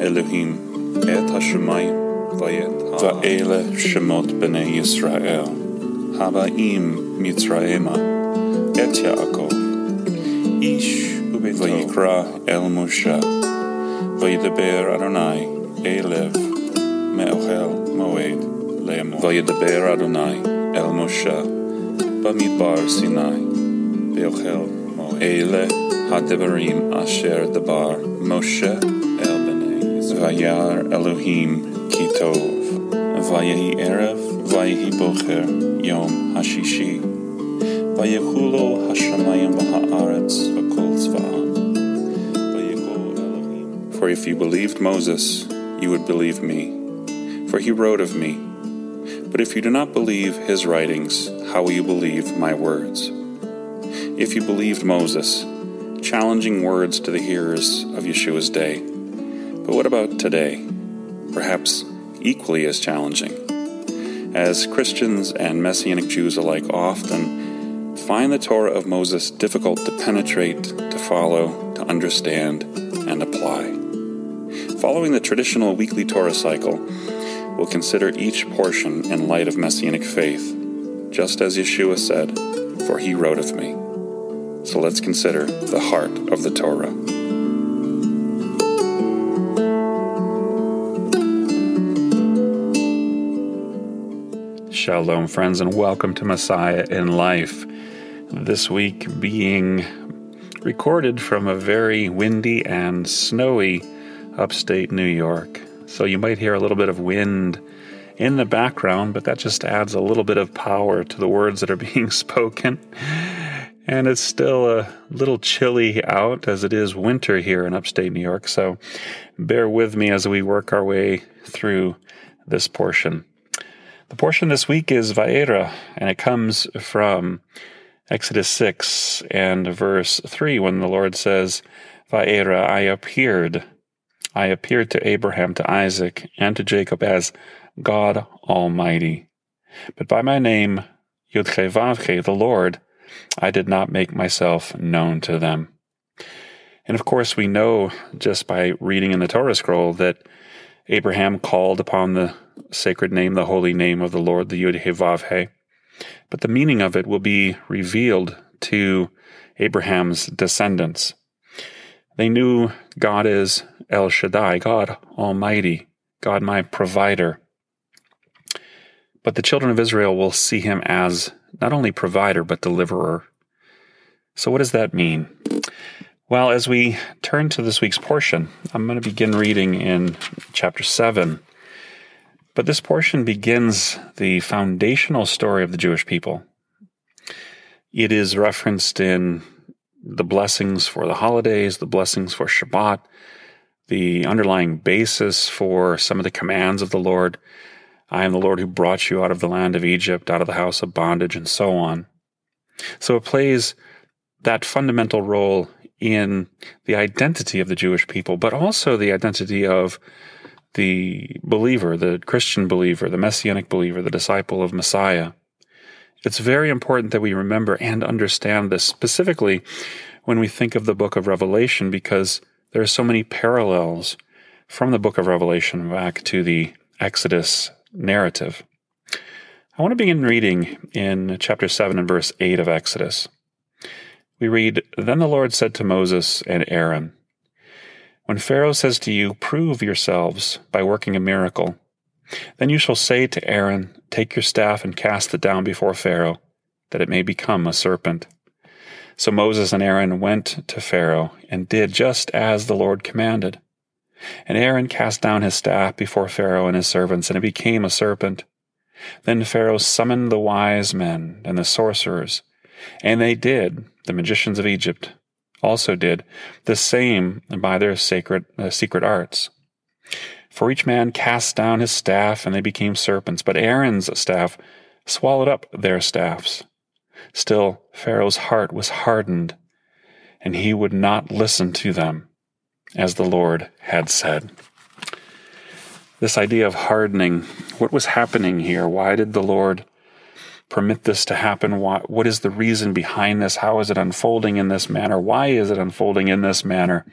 Elohim et hashemayim vayet va'ele shemot b'nei Yisrael haba'im Mitzrayema et Yaakov. Ish ubeto el Moshe vayidaber Adonai elev me'ochel moed le'emo vayidaber Adonai el Moshe b'midbar Sinai be'ochel moed. Ele hadevarim asher dabar Moshe Vayar Elohim kitov erev bocher Yom hashishi hashamayim For if you believed Moses, you would believe me, for he wrote of me. But if you do not believe his writings, how will you believe my words? If you believed Moses, challenging words to the hearers of Yeshua's day, but what about today? Perhaps equally as challenging. As Christians and Messianic Jews alike often find the Torah of Moses difficult to penetrate, to follow, to understand, and apply. Following the traditional weekly Torah cycle, we'll consider each portion in light of Messianic faith, just as Yeshua said, For he wrote of me. So let's consider the heart of the Torah. Shalom, friends, and welcome to Messiah in Life. This week being recorded from a very windy and snowy upstate New York. So you might hear a little bit of wind in the background, but that just adds a little bit of power to the words that are being spoken. And it's still a little chilly out as it is winter here in upstate New York. So bear with me as we work our way through this portion. The portion this week is Vaera, and it comes from Exodus 6 and verse 3 when the Lord says, Vaera, I appeared. I appeared to Abraham, to Isaac, and to Jacob as God Almighty. But by my name, Yudchevavche, the Lord, I did not make myself known to them. And of course, we know just by reading in the Torah scroll that Abraham called upon the sacred name, the holy name of the Lord, the Yud Vav He. But the meaning of it will be revealed to Abraham's descendants. They knew God is El Shaddai, God Almighty, God my provider. But the children of Israel will see him as not only provider, but deliverer. So, what does that mean? Well, as we turn to this week's portion, I'm going to begin reading in chapter 7. But this portion begins the foundational story of the Jewish people. It is referenced in the blessings for the holidays, the blessings for Shabbat, the underlying basis for some of the commands of the Lord. I am the Lord who brought you out of the land of Egypt, out of the house of bondage, and so on. So it plays that fundamental role in the identity of the Jewish people, but also the identity of the believer, the Christian believer, the messianic believer, the disciple of Messiah. It's very important that we remember and understand this specifically when we think of the book of Revelation because there are so many parallels from the book of Revelation back to the Exodus narrative. I want to begin reading in chapter 7 and verse 8 of Exodus. We read Then the Lord said to Moses and Aaron, When Pharaoh says to you, Prove yourselves by working a miracle, then you shall say to Aaron, Take your staff and cast it down before Pharaoh, that it may become a serpent. So Moses and Aaron went to Pharaoh and did just as the Lord commanded. And Aaron cast down his staff before Pharaoh and his servants, and it became a serpent. Then Pharaoh summoned the wise men and the sorcerers, and they did the magicians of Egypt also did the same by their sacred uh, secret arts. For each man cast down his staff, and they became serpents. But Aaron's staff swallowed up their staffs. Still, Pharaoh's heart was hardened, and he would not listen to them, as the Lord had said. This idea of hardening, what was happening here? Why did the Lord permit this to happen? What, what is the reason behind this? How is it unfolding in this manner? Why is it unfolding in this manner?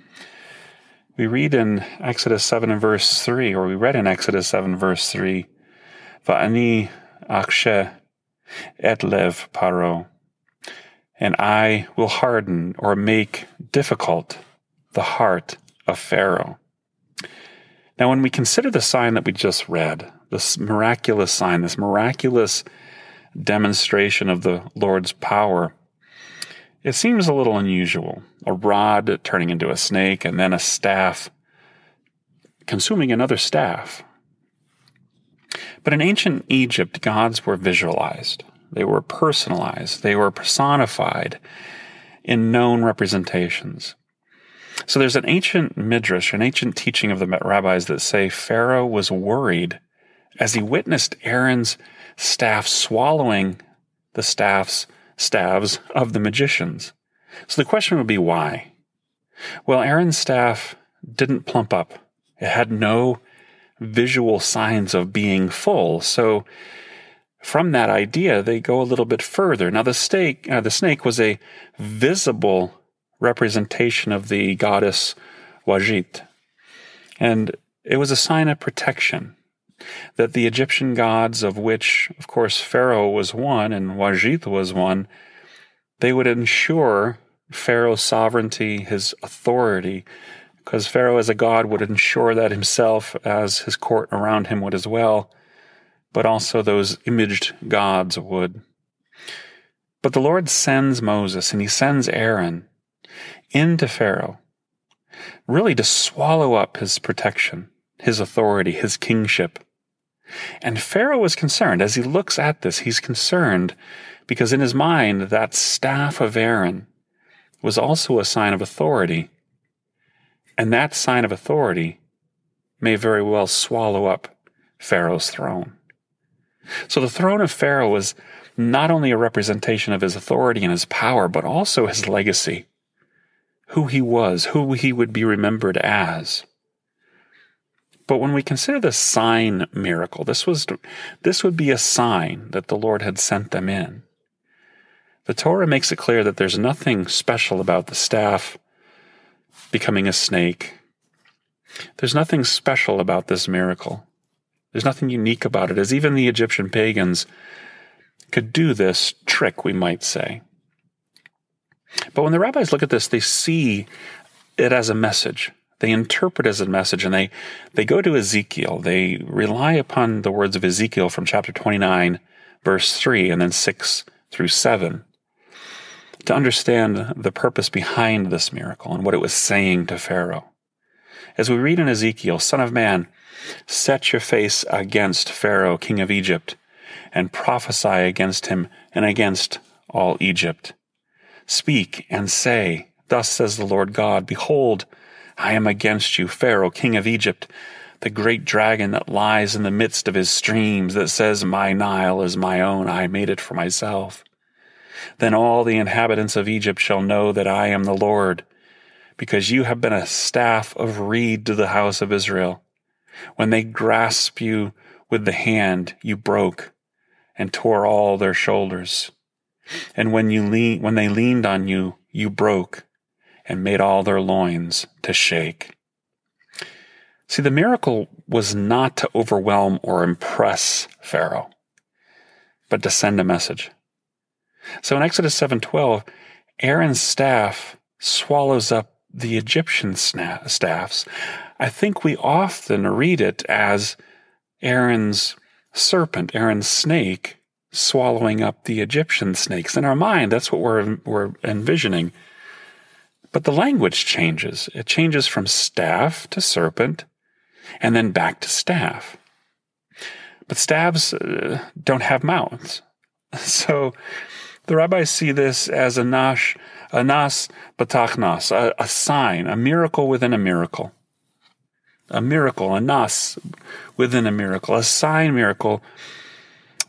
We read in Exodus 7 and verse 3, or we read in Exodus 7 verse 3, Va'ani akshe et lev paro, and I will harden or make difficult the heart of Pharaoh. Now, when we consider the sign that we just read, this miraculous sign, this miraculous demonstration of the Lord's power, it seems a little unusual. A rod turning into a snake and then a staff consuming another staff. But in ancient Egypt, gods were visualized, they were personalized, they were personified in known representations. So there's an ancient midrash, an ancient teaching of the rabbis that say Pharaoh was worried as he witnessed Aaron's staff swallowing the staffs staves of the magicians. So the question would be why? Well, Aaron's staff didn't plump up. It had no visual signs of being full. So from that idea, they go a little bit further. Now, the snake, uh, the snake was a visible representation of the goddess Wadjet, and it was a sign of protection that the Egyptian gods, of which, of course, Pharaoh was one and Wadjet was one, they would ensure Pharaoh's sovereignty, his authority, because Pharaoh as a god would ensure that himself, as his court around him would as well, but also those imaged gods would. But the Lord sends Moses and he sends Aaron into Pharaoh, really to swallow up his protection, his authority, his kingship. And Pharaoh was concerned. As he looks at this, he's concerned because in his mind, that staff of Aaron was also a sign of authority. And that sign of authority may very well swallow up Pharaoh's throne. So the throne of Pharaoh was not only a representation of his authority and his power, but also his legacy, who he was, who he would be remembered as. But when we consider the sign miracle, this was this would be a sign that the Lord had sent them in. The Torah makes it clear that there's nothing special about the staff becoming a snake. There's nothing special about this miracle. There's nothing unique about it, as even the Egyptian pagans could do this trick, we might say. But when the rabbis look at this, they see it as a message. They interpret as a message and they, they go to Ezekiel. They rely upon the words of Ezekiel from chapter 29, verse 3, and then 6 through 7 to understand the purpose behind this miracle and what it was saying to Pharaoh. As we read in Ezekiel, Son of man, set your face against Pharaoh, king of Egypt, and prophesy against him and against all Egypt. Speak and say, Thus says the Lord God, Behold, I am against you, Pharaoh, king of Egypt, the great dragon that lies in the midst of his streams, that says, My Nile is my own, I made it for myself. Then all the inhabitants of Egypt shall know that I am the Lord, because you have been a staff of reed to the house of Israel. When they grasped you with the hand, you broke and tore all their shoulders. And when you when they leaned on you, you broke and made all their loins to shake. See, the miracle was not to overwhelm or impress Pharaoh, but to send a message. So in Exodus 7:12, Aaron's staff swallows up the Egyptian staffs. I think we often read it as Aaron's serpent, Aaron's snake, swallowing up the Egyptian snakes. In our mind, that's what we're, we're envisioning. But the language changes. It changes from staff to serpent and then back to staff. But staves uh, don't have mouths. So the rabbis see this as a nash, a nas batachnas, a, a sign, a miracle within a miracle. A miracle, a nas within a miracle, a sign miracle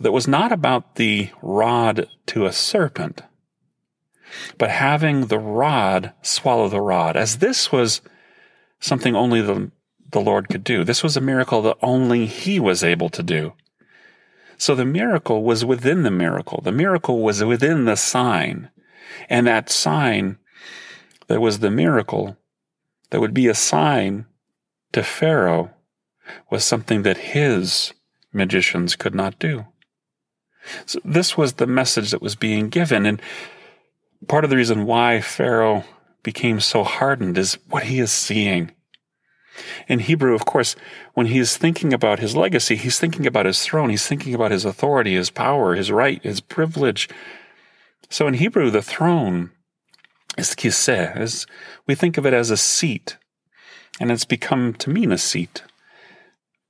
that was not about the rod to a serpent, but having the rod swallow the rod, as this was something only the, the Lord could do. This was a miracle that only He was able to do. So the miracle was within the miracle. The miracle was within the sign. And that sign that was the miracle that would be a sign to Pharaoh was something that his magicians could not do. So this was the message that was being given. And part of the reason why Pharaoh became so hardened is what he is seeing. In Hebrew, of course, when he is thinking about his legacy, he's thinking about his throne, he's thinking about his authority, his power, his right, his privilege. So in Hebrew, the throne is kiseh, as we think of it as a seat, and it's become to mean a seat.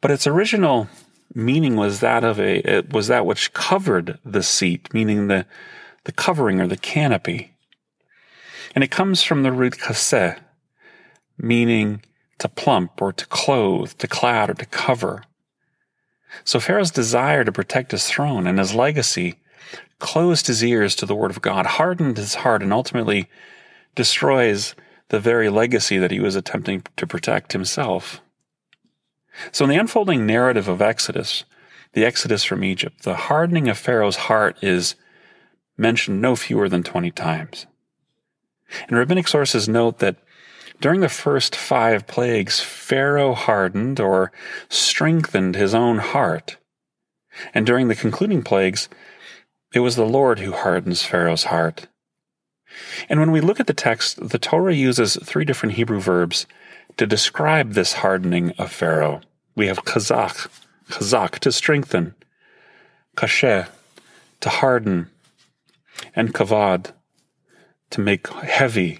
But its original meaning was that of a it was that which covered the seat, meaning the the covering or the canopy. And it comes from the root kaseh, meaning to plump or to clothe, to clad or to cover. So Pharaoh's desire to protect his throne and his legacy closed his ears to the word of God, hardened his heart, and ultimately destroys the very legacy that he was attempting to protect himself. So, in the unfolding narrative of Exodus, the Exodus from Egypt, the hardening of Pharaoh's heart is mentioned no fewer than 20 times. And rabbinic sources note that during the first five plagues, Pharaoh hardened or strengthened his own heart. And during the concluding plagues, it was the Lord who hardens Pharaoh's heart. And when we look at the text, the Torah uses three different Hebrew verbs to describe this hardening of Pharaoh. We have chazak, chazak to strengthen, kasheh to harden, and kavod, to make heavy.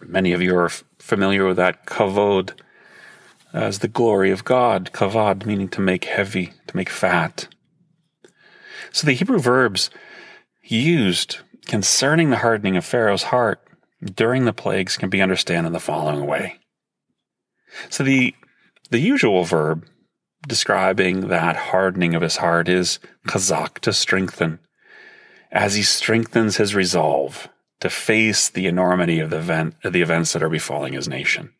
Many of you are familiar with that kavod as the glory of God, kavod meaning to make heavy, to make fat. So the Hebrew verbs used concerning the hardening of Pharaoh's heart during the plagues can be understood in the following way. So the the usual verb describing that hardening of his heart is chazak, to strengthen, as he strengthens his resolve to face the enormity of the, event, of the events that are befalling his nation.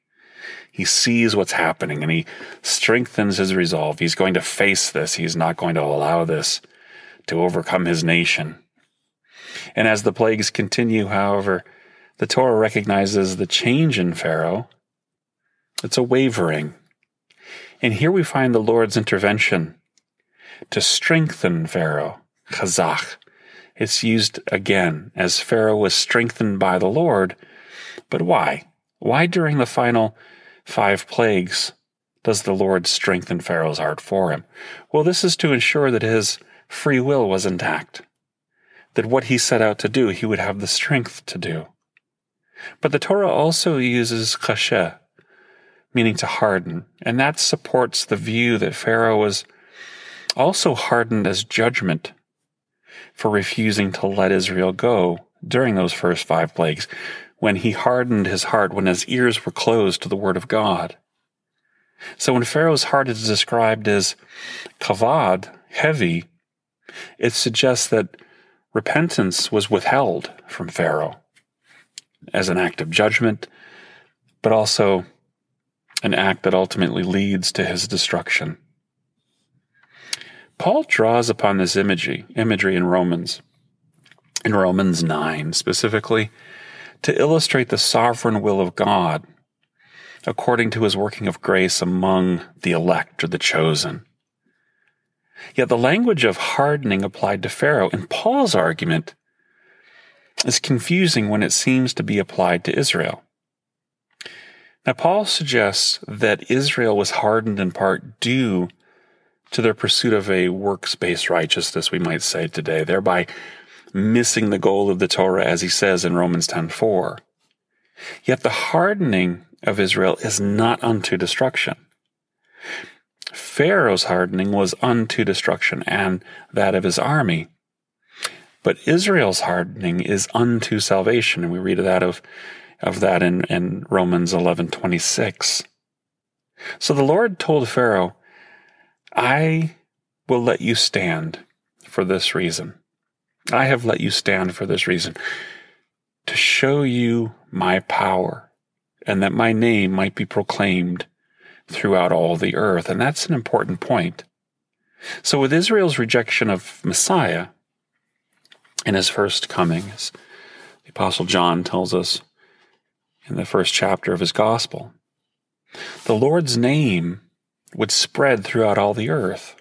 He sees what's happening and he strengthens his resolve. He's going to face this. He's not going to allow this to overcome his nation. And as the plagues continue, however, the Torah recognizes the change in Pharaoh. It's a wavering. And here we find the Lord's intervention to strengthen Pharaoh, chazak. It's used again as Pharaoh was strengthened by the Lord. But why? Why during the final five plagues does the Lord strengthen Pharaoh's heart for him? Well, this is to ensure that his free will was intact, that what he set out to do, he would have the strength to do. But the Torah also uses kasheh, meaning to harden, and that supports the view that Pharaoh was also hardened as judgment for refusing to let Israel go during those first five plagues, when he hardened his heart, when his ears were closed to the word of God. So when Pharaoh's heart is described as kavad, heavy, it suggests that repentance was withheld from Pharaoh as an act of judgment, but also an act that ultimately leads to his destruction. Paul draws upon this imagery, imagery in Romans, in Romans 9 specifically, to illustrate the sovereign will of God according to his working of grace among the elect or the chosen. Yet the language of hardening applied to Pharaoh in Paul's argument is confusing when it seems to be applied to Israel. Now, Paul suggests that Israel was hardened in part due to their pursuit of a works based righteousness, we might say today, thereby missing the goal of the Torah, as he says in Romans 10:4. Yet the hardening of Israel is not unto destruction. Pharaoh's hardening was unto destruction, and that of his army. But Israel's hardening is unto salvation, and we read of that of, of that in, in Romans eleven twenty six. So the Lord told Pharaoh, I will let you stand for this reason. I have let you stand for this reason to show you my power and that my name might be proclaimed throughout all the earth. And that's an important point. So, with Israel's rejection of Messiah in his first coming, as the Apostle John tells us in the first chapter of his gospel. The Lord's name would spread throughout all the earth.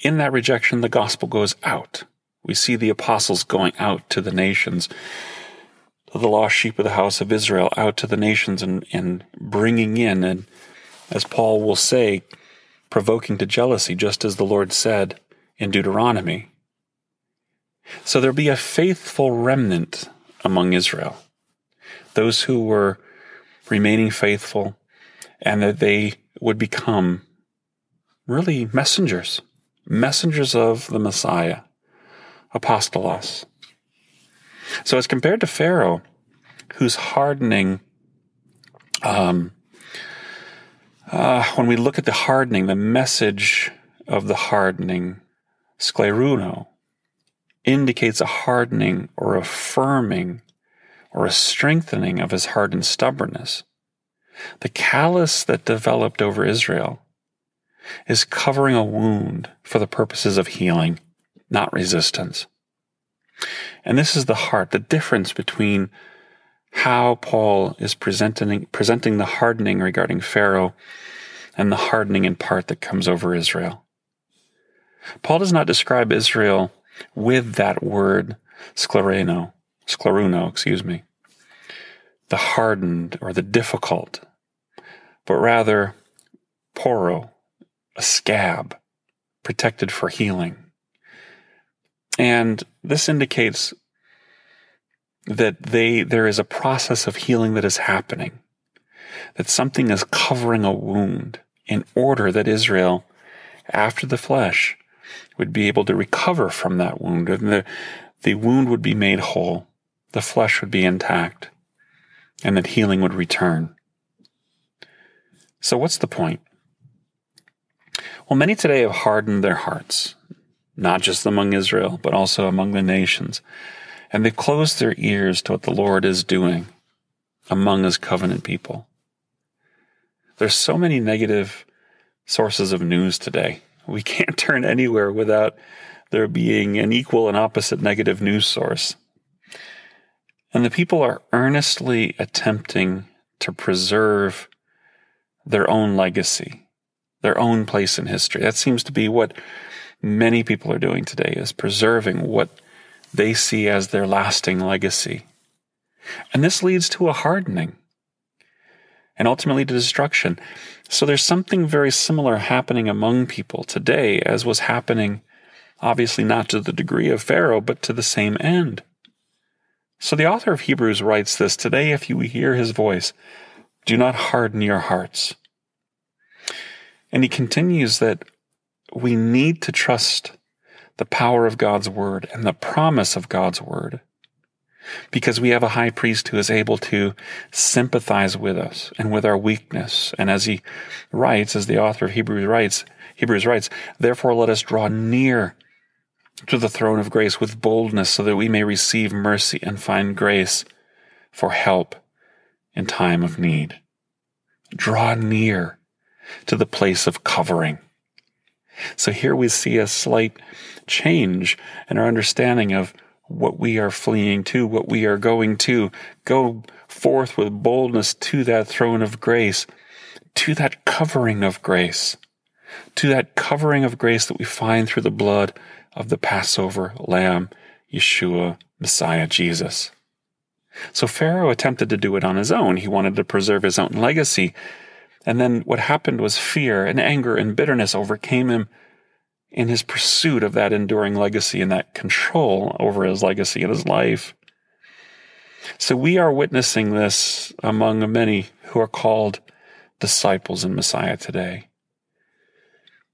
In that rejection, the gospel goes out. We see the apostles going out to the nations, to the lost sheep of the house of Israel, out to the nations and, and bringing in, and as Paul will say, provoking to jealousy, just as the Lord said in Deuteronomy. So there'll be a faithful remnant among Israel, those who were remaining faithful, and that they would become really messengers, messengers of the Messiah, apostolos. So, as compared to Pharaoh, who's hardening, um, uh, when we look at the hardening, the message of the hardening, scleruno, indicates a hardening or a firming or a strengthening of his hardened stubbornness. The callus that developed over Israel is covering a wound for the purposes of healing, not resistance. And this is the heart, the difference between how Paul is presenting, presenting the hardening regarding Pharaoh and the hardening in part that comes over Israel. Paul does not describe Israel with that word sclereno, scleruno, excuse me, the hardened or the difficult, but rather poro, a scab, protected for healing. And this indicates that they there is a process of healing that is happening, that something is covering a wound in order that Israel, after the flesh, would be able to recover from that wound, and the, the wound would be made whole, the flesh would be intact, and that healing would return. So, what's the point? Well, many today have hardened their hearts, not just among Israel, but also among the nations, and they've closed their ears to what the Lord is doing among his covenant people. There's so many negative sources of news today. We can't turn anywhere without there being an equal and opposite negative news source. And the people are earnestly attempting to preserve their own legacy, their own place in history. That seems to be what many people are doing today is preserving what they see as their lasting legacy. And this leads to a hardening and ultimately to destruction. So there's something very similar happening among people today as was happening, obviously not to the degree of Pharaoh, but to the same end. So the author of Hebrews writes this Today, if you hear his voice, do not harden your hearts. And he continues that we need to trust the power of God's word and the promise of God's word because we have a high priest who is able to sympathize with us and with our weakness. And as he writes, as the author of Hebrews writes, Hebrews writes, therefore let us draw near to the throne of grace with boldness so that we may receive mercy and find grace for help in time of need. Draw near to the place of covering. So here we see a slight change in our understanding of what we are fleeing to, what we are going to. Go forth with boldness to that throne of grace, to that covering of grace, to that covering of grace that we find through the blood of the Passover lamb, Yeshua, Messiah, Jesus. So Pharaoh attempted to do it on his own. He wanted to preserve his own legacy. And then what happened was fear and anger and bitterness overcame him in his pursuit of that enduring legacy and that control over his legacy and his life. So we are witnessing this among many who are called disciples in Messiah today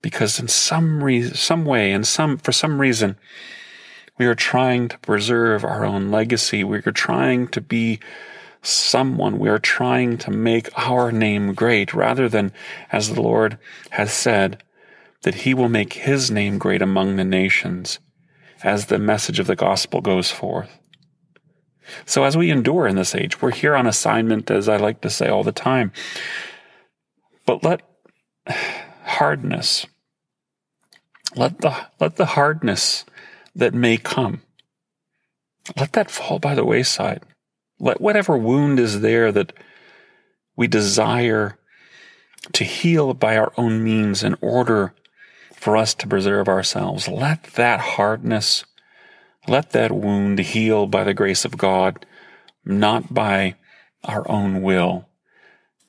because in some some way, in some for some reason, we are trying to preserve our own legacy. We are trying to be someone. We are trying to make our name great rather than, as the Lord has said, that He will make His name great among the nations as the message of the gospel goes forth. So, as we endure in this age, we're here on assignment, as I like to say all the time. But let hardness, let the, let the hardness that may come, let that fall by the wayside. Let whatever wound is there that we desire to heal by our own means in order for us to preserve ourselves. Let that hardness, let that wound heal by the grace of God, not by our own will.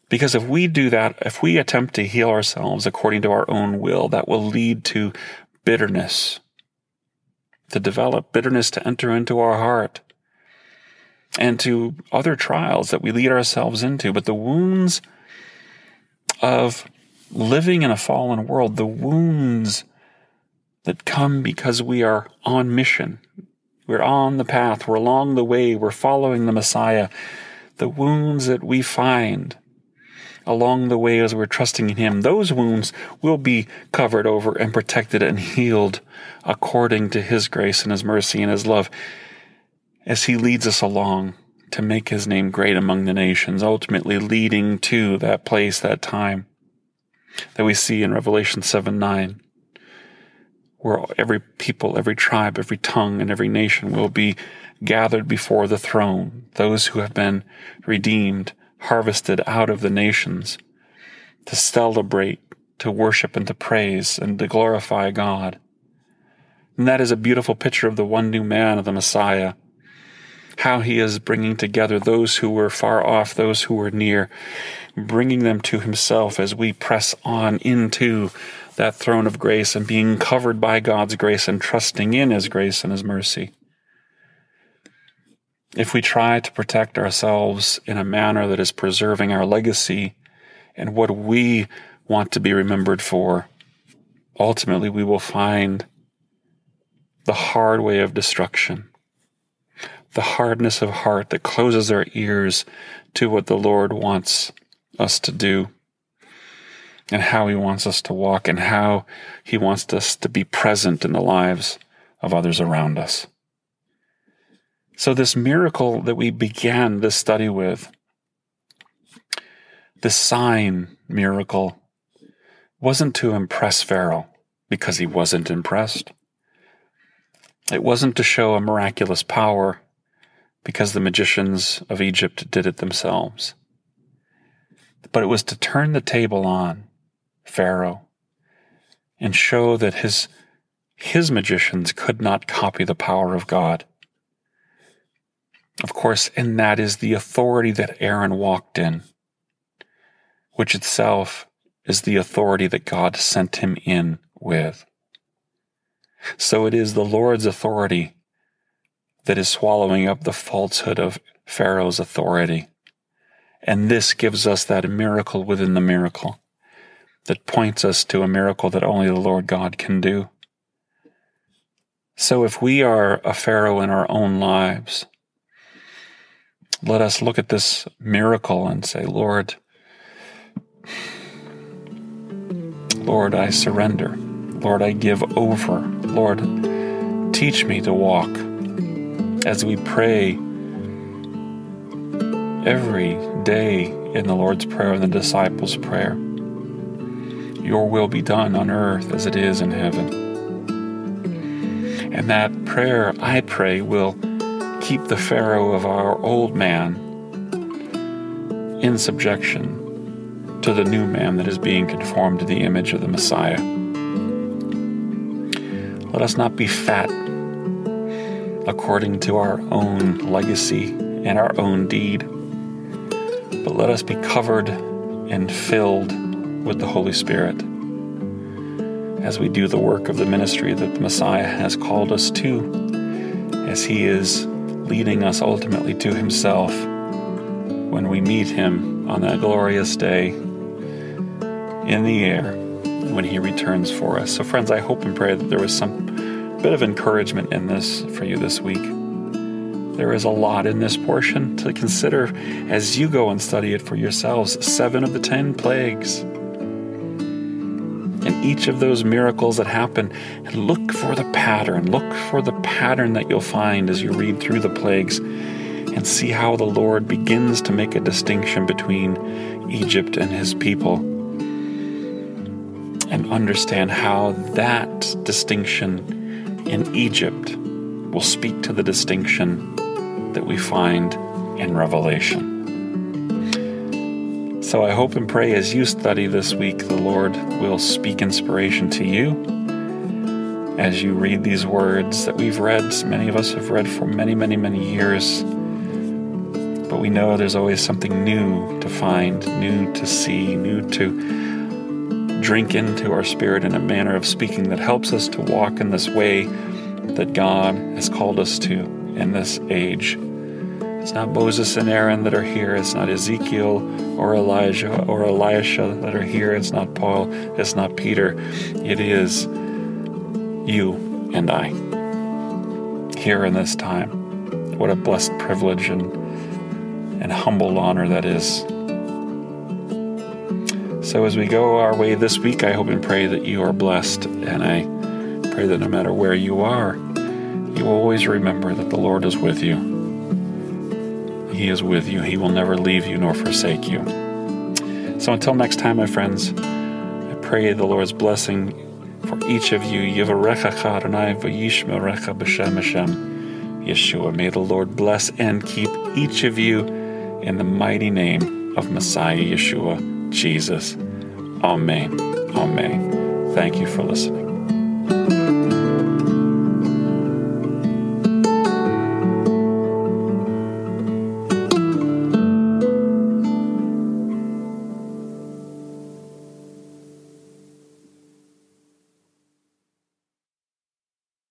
Because if we do that, if we attempt to heal ourselves according to our own will, that will lead to bitterness, to develop bitterness to enter into our heart and to other trials that we lead ourselves into. But the wounds of living in a fallen world, the wounds that come because we are on mission, we're on the path, we're along the way, we're following the Messiah, the wounds that we find along the way as we're trusting in Him, those wounds will be covered over and protected and healed according to His grace and His mercy and His love as He leads us along to make His name great among the nations, ultimately leading to that place, that time that we see in Revelation 7 9, where every people, every tribe, every tongue, and every nation will be gathered before the throne, those who have been redeemed, harvested out of the nations, to celebrate, to worship, and to praise, and to glorify God. And that is a beautiful picture of the one new man of the Messiah. How he is bringing together those who were far off, those who were near, bringing them to himself as we press on into that throne of grace and being covered by God's grace and trusting in his grace and his mercy. If we try to protect ourselves in a manner that is preserving our legacy and what we want to be remembered for, ultimately we will find the hard way of destruction, the hardness of heart that closes our ears to what the Lord wants us to do and how He wants us to walk and how He wants us to be present in the lives of others around us. So, this miracle that we began this study with, the sign miracle, wasn't to impress Pharaoh because he wasn't impressed. It wasn't to show a miraculous power because the magicians of Egypt did it themselves. But it was to turn the table on Pharaoh and show that his, his magicians could not copy the power of God. Of course, and that is the authority that Aaron walked in, which itself is the authority that God sent him in with. So it is the Lord's authority that is swallowing up the falsehood of Pharaoh's authority. And this gives us that miracle within the miracle that points us to a miracle that only the Lord God can do. So if we are a Pharaoh in our own lives, let us look at this miracle and say, Lord, Lord, I surrender. Lord, I give over. Lord, teach me to walk as we pray every day in the Lord's Prayer and the disciples' prayer. Your will be done on earth as it is in heaven. And that prayer, I pray, will keep the Pharaoh of our old man in subjection to the new man that is being conformed to the image of the Messiah. Let us not be fat according to our own legacy and our own deed, but let us be covered and filled with the Holy Spirit as we do the work of the ministry that the Messiah has called us to, as He is leading us ultimately to Himself when we meet Him on that glorious day in the air when He returns for us. So, friends, I hope and pray that there was some bit of encouragement in this for you this week. There is a lot in this portion to consider as you go and study it for yourselves. Seven of the ten plagues. Each of those miracles that happen, and look for the pattern. Look for the pattern that you'll find as you read through the plagues and see how the Lord begins to make a distinction between Egypt and his people. And understand how that distinction in Egypt will speak to the distinction that we find in Revelation. So I hope and pray as you study this week, the Lord will speak inspiration to you as you read these words that we've read. Many of us have read for many, many, many years. But we know there's always something new to find, new to see, new to drink into our spirit in a manner of speaking that helps us to walk in this way that God has called us to in this age. It's not Moses and Aaron that are here. It's not Ezekiel or Elijah or Elisha that are here. It's not Paul. It's not Peter. It is you and I here in this time. What a blessed privilege and, and humble honor that is. So, as we go our way this week, I hope and pray that you are blessed. And I pray that no matter where you are, you always remember that the Lord is with you. He is with you. He will never leave you nor forsake you. So, until next time, my friends, I pray the Lord's blessing for each of you. Yeshua. May the Lord bless and keep each of you in the mighty name of Messiah Yeshua, Jesus. Amen. Amen. Thank you for listening.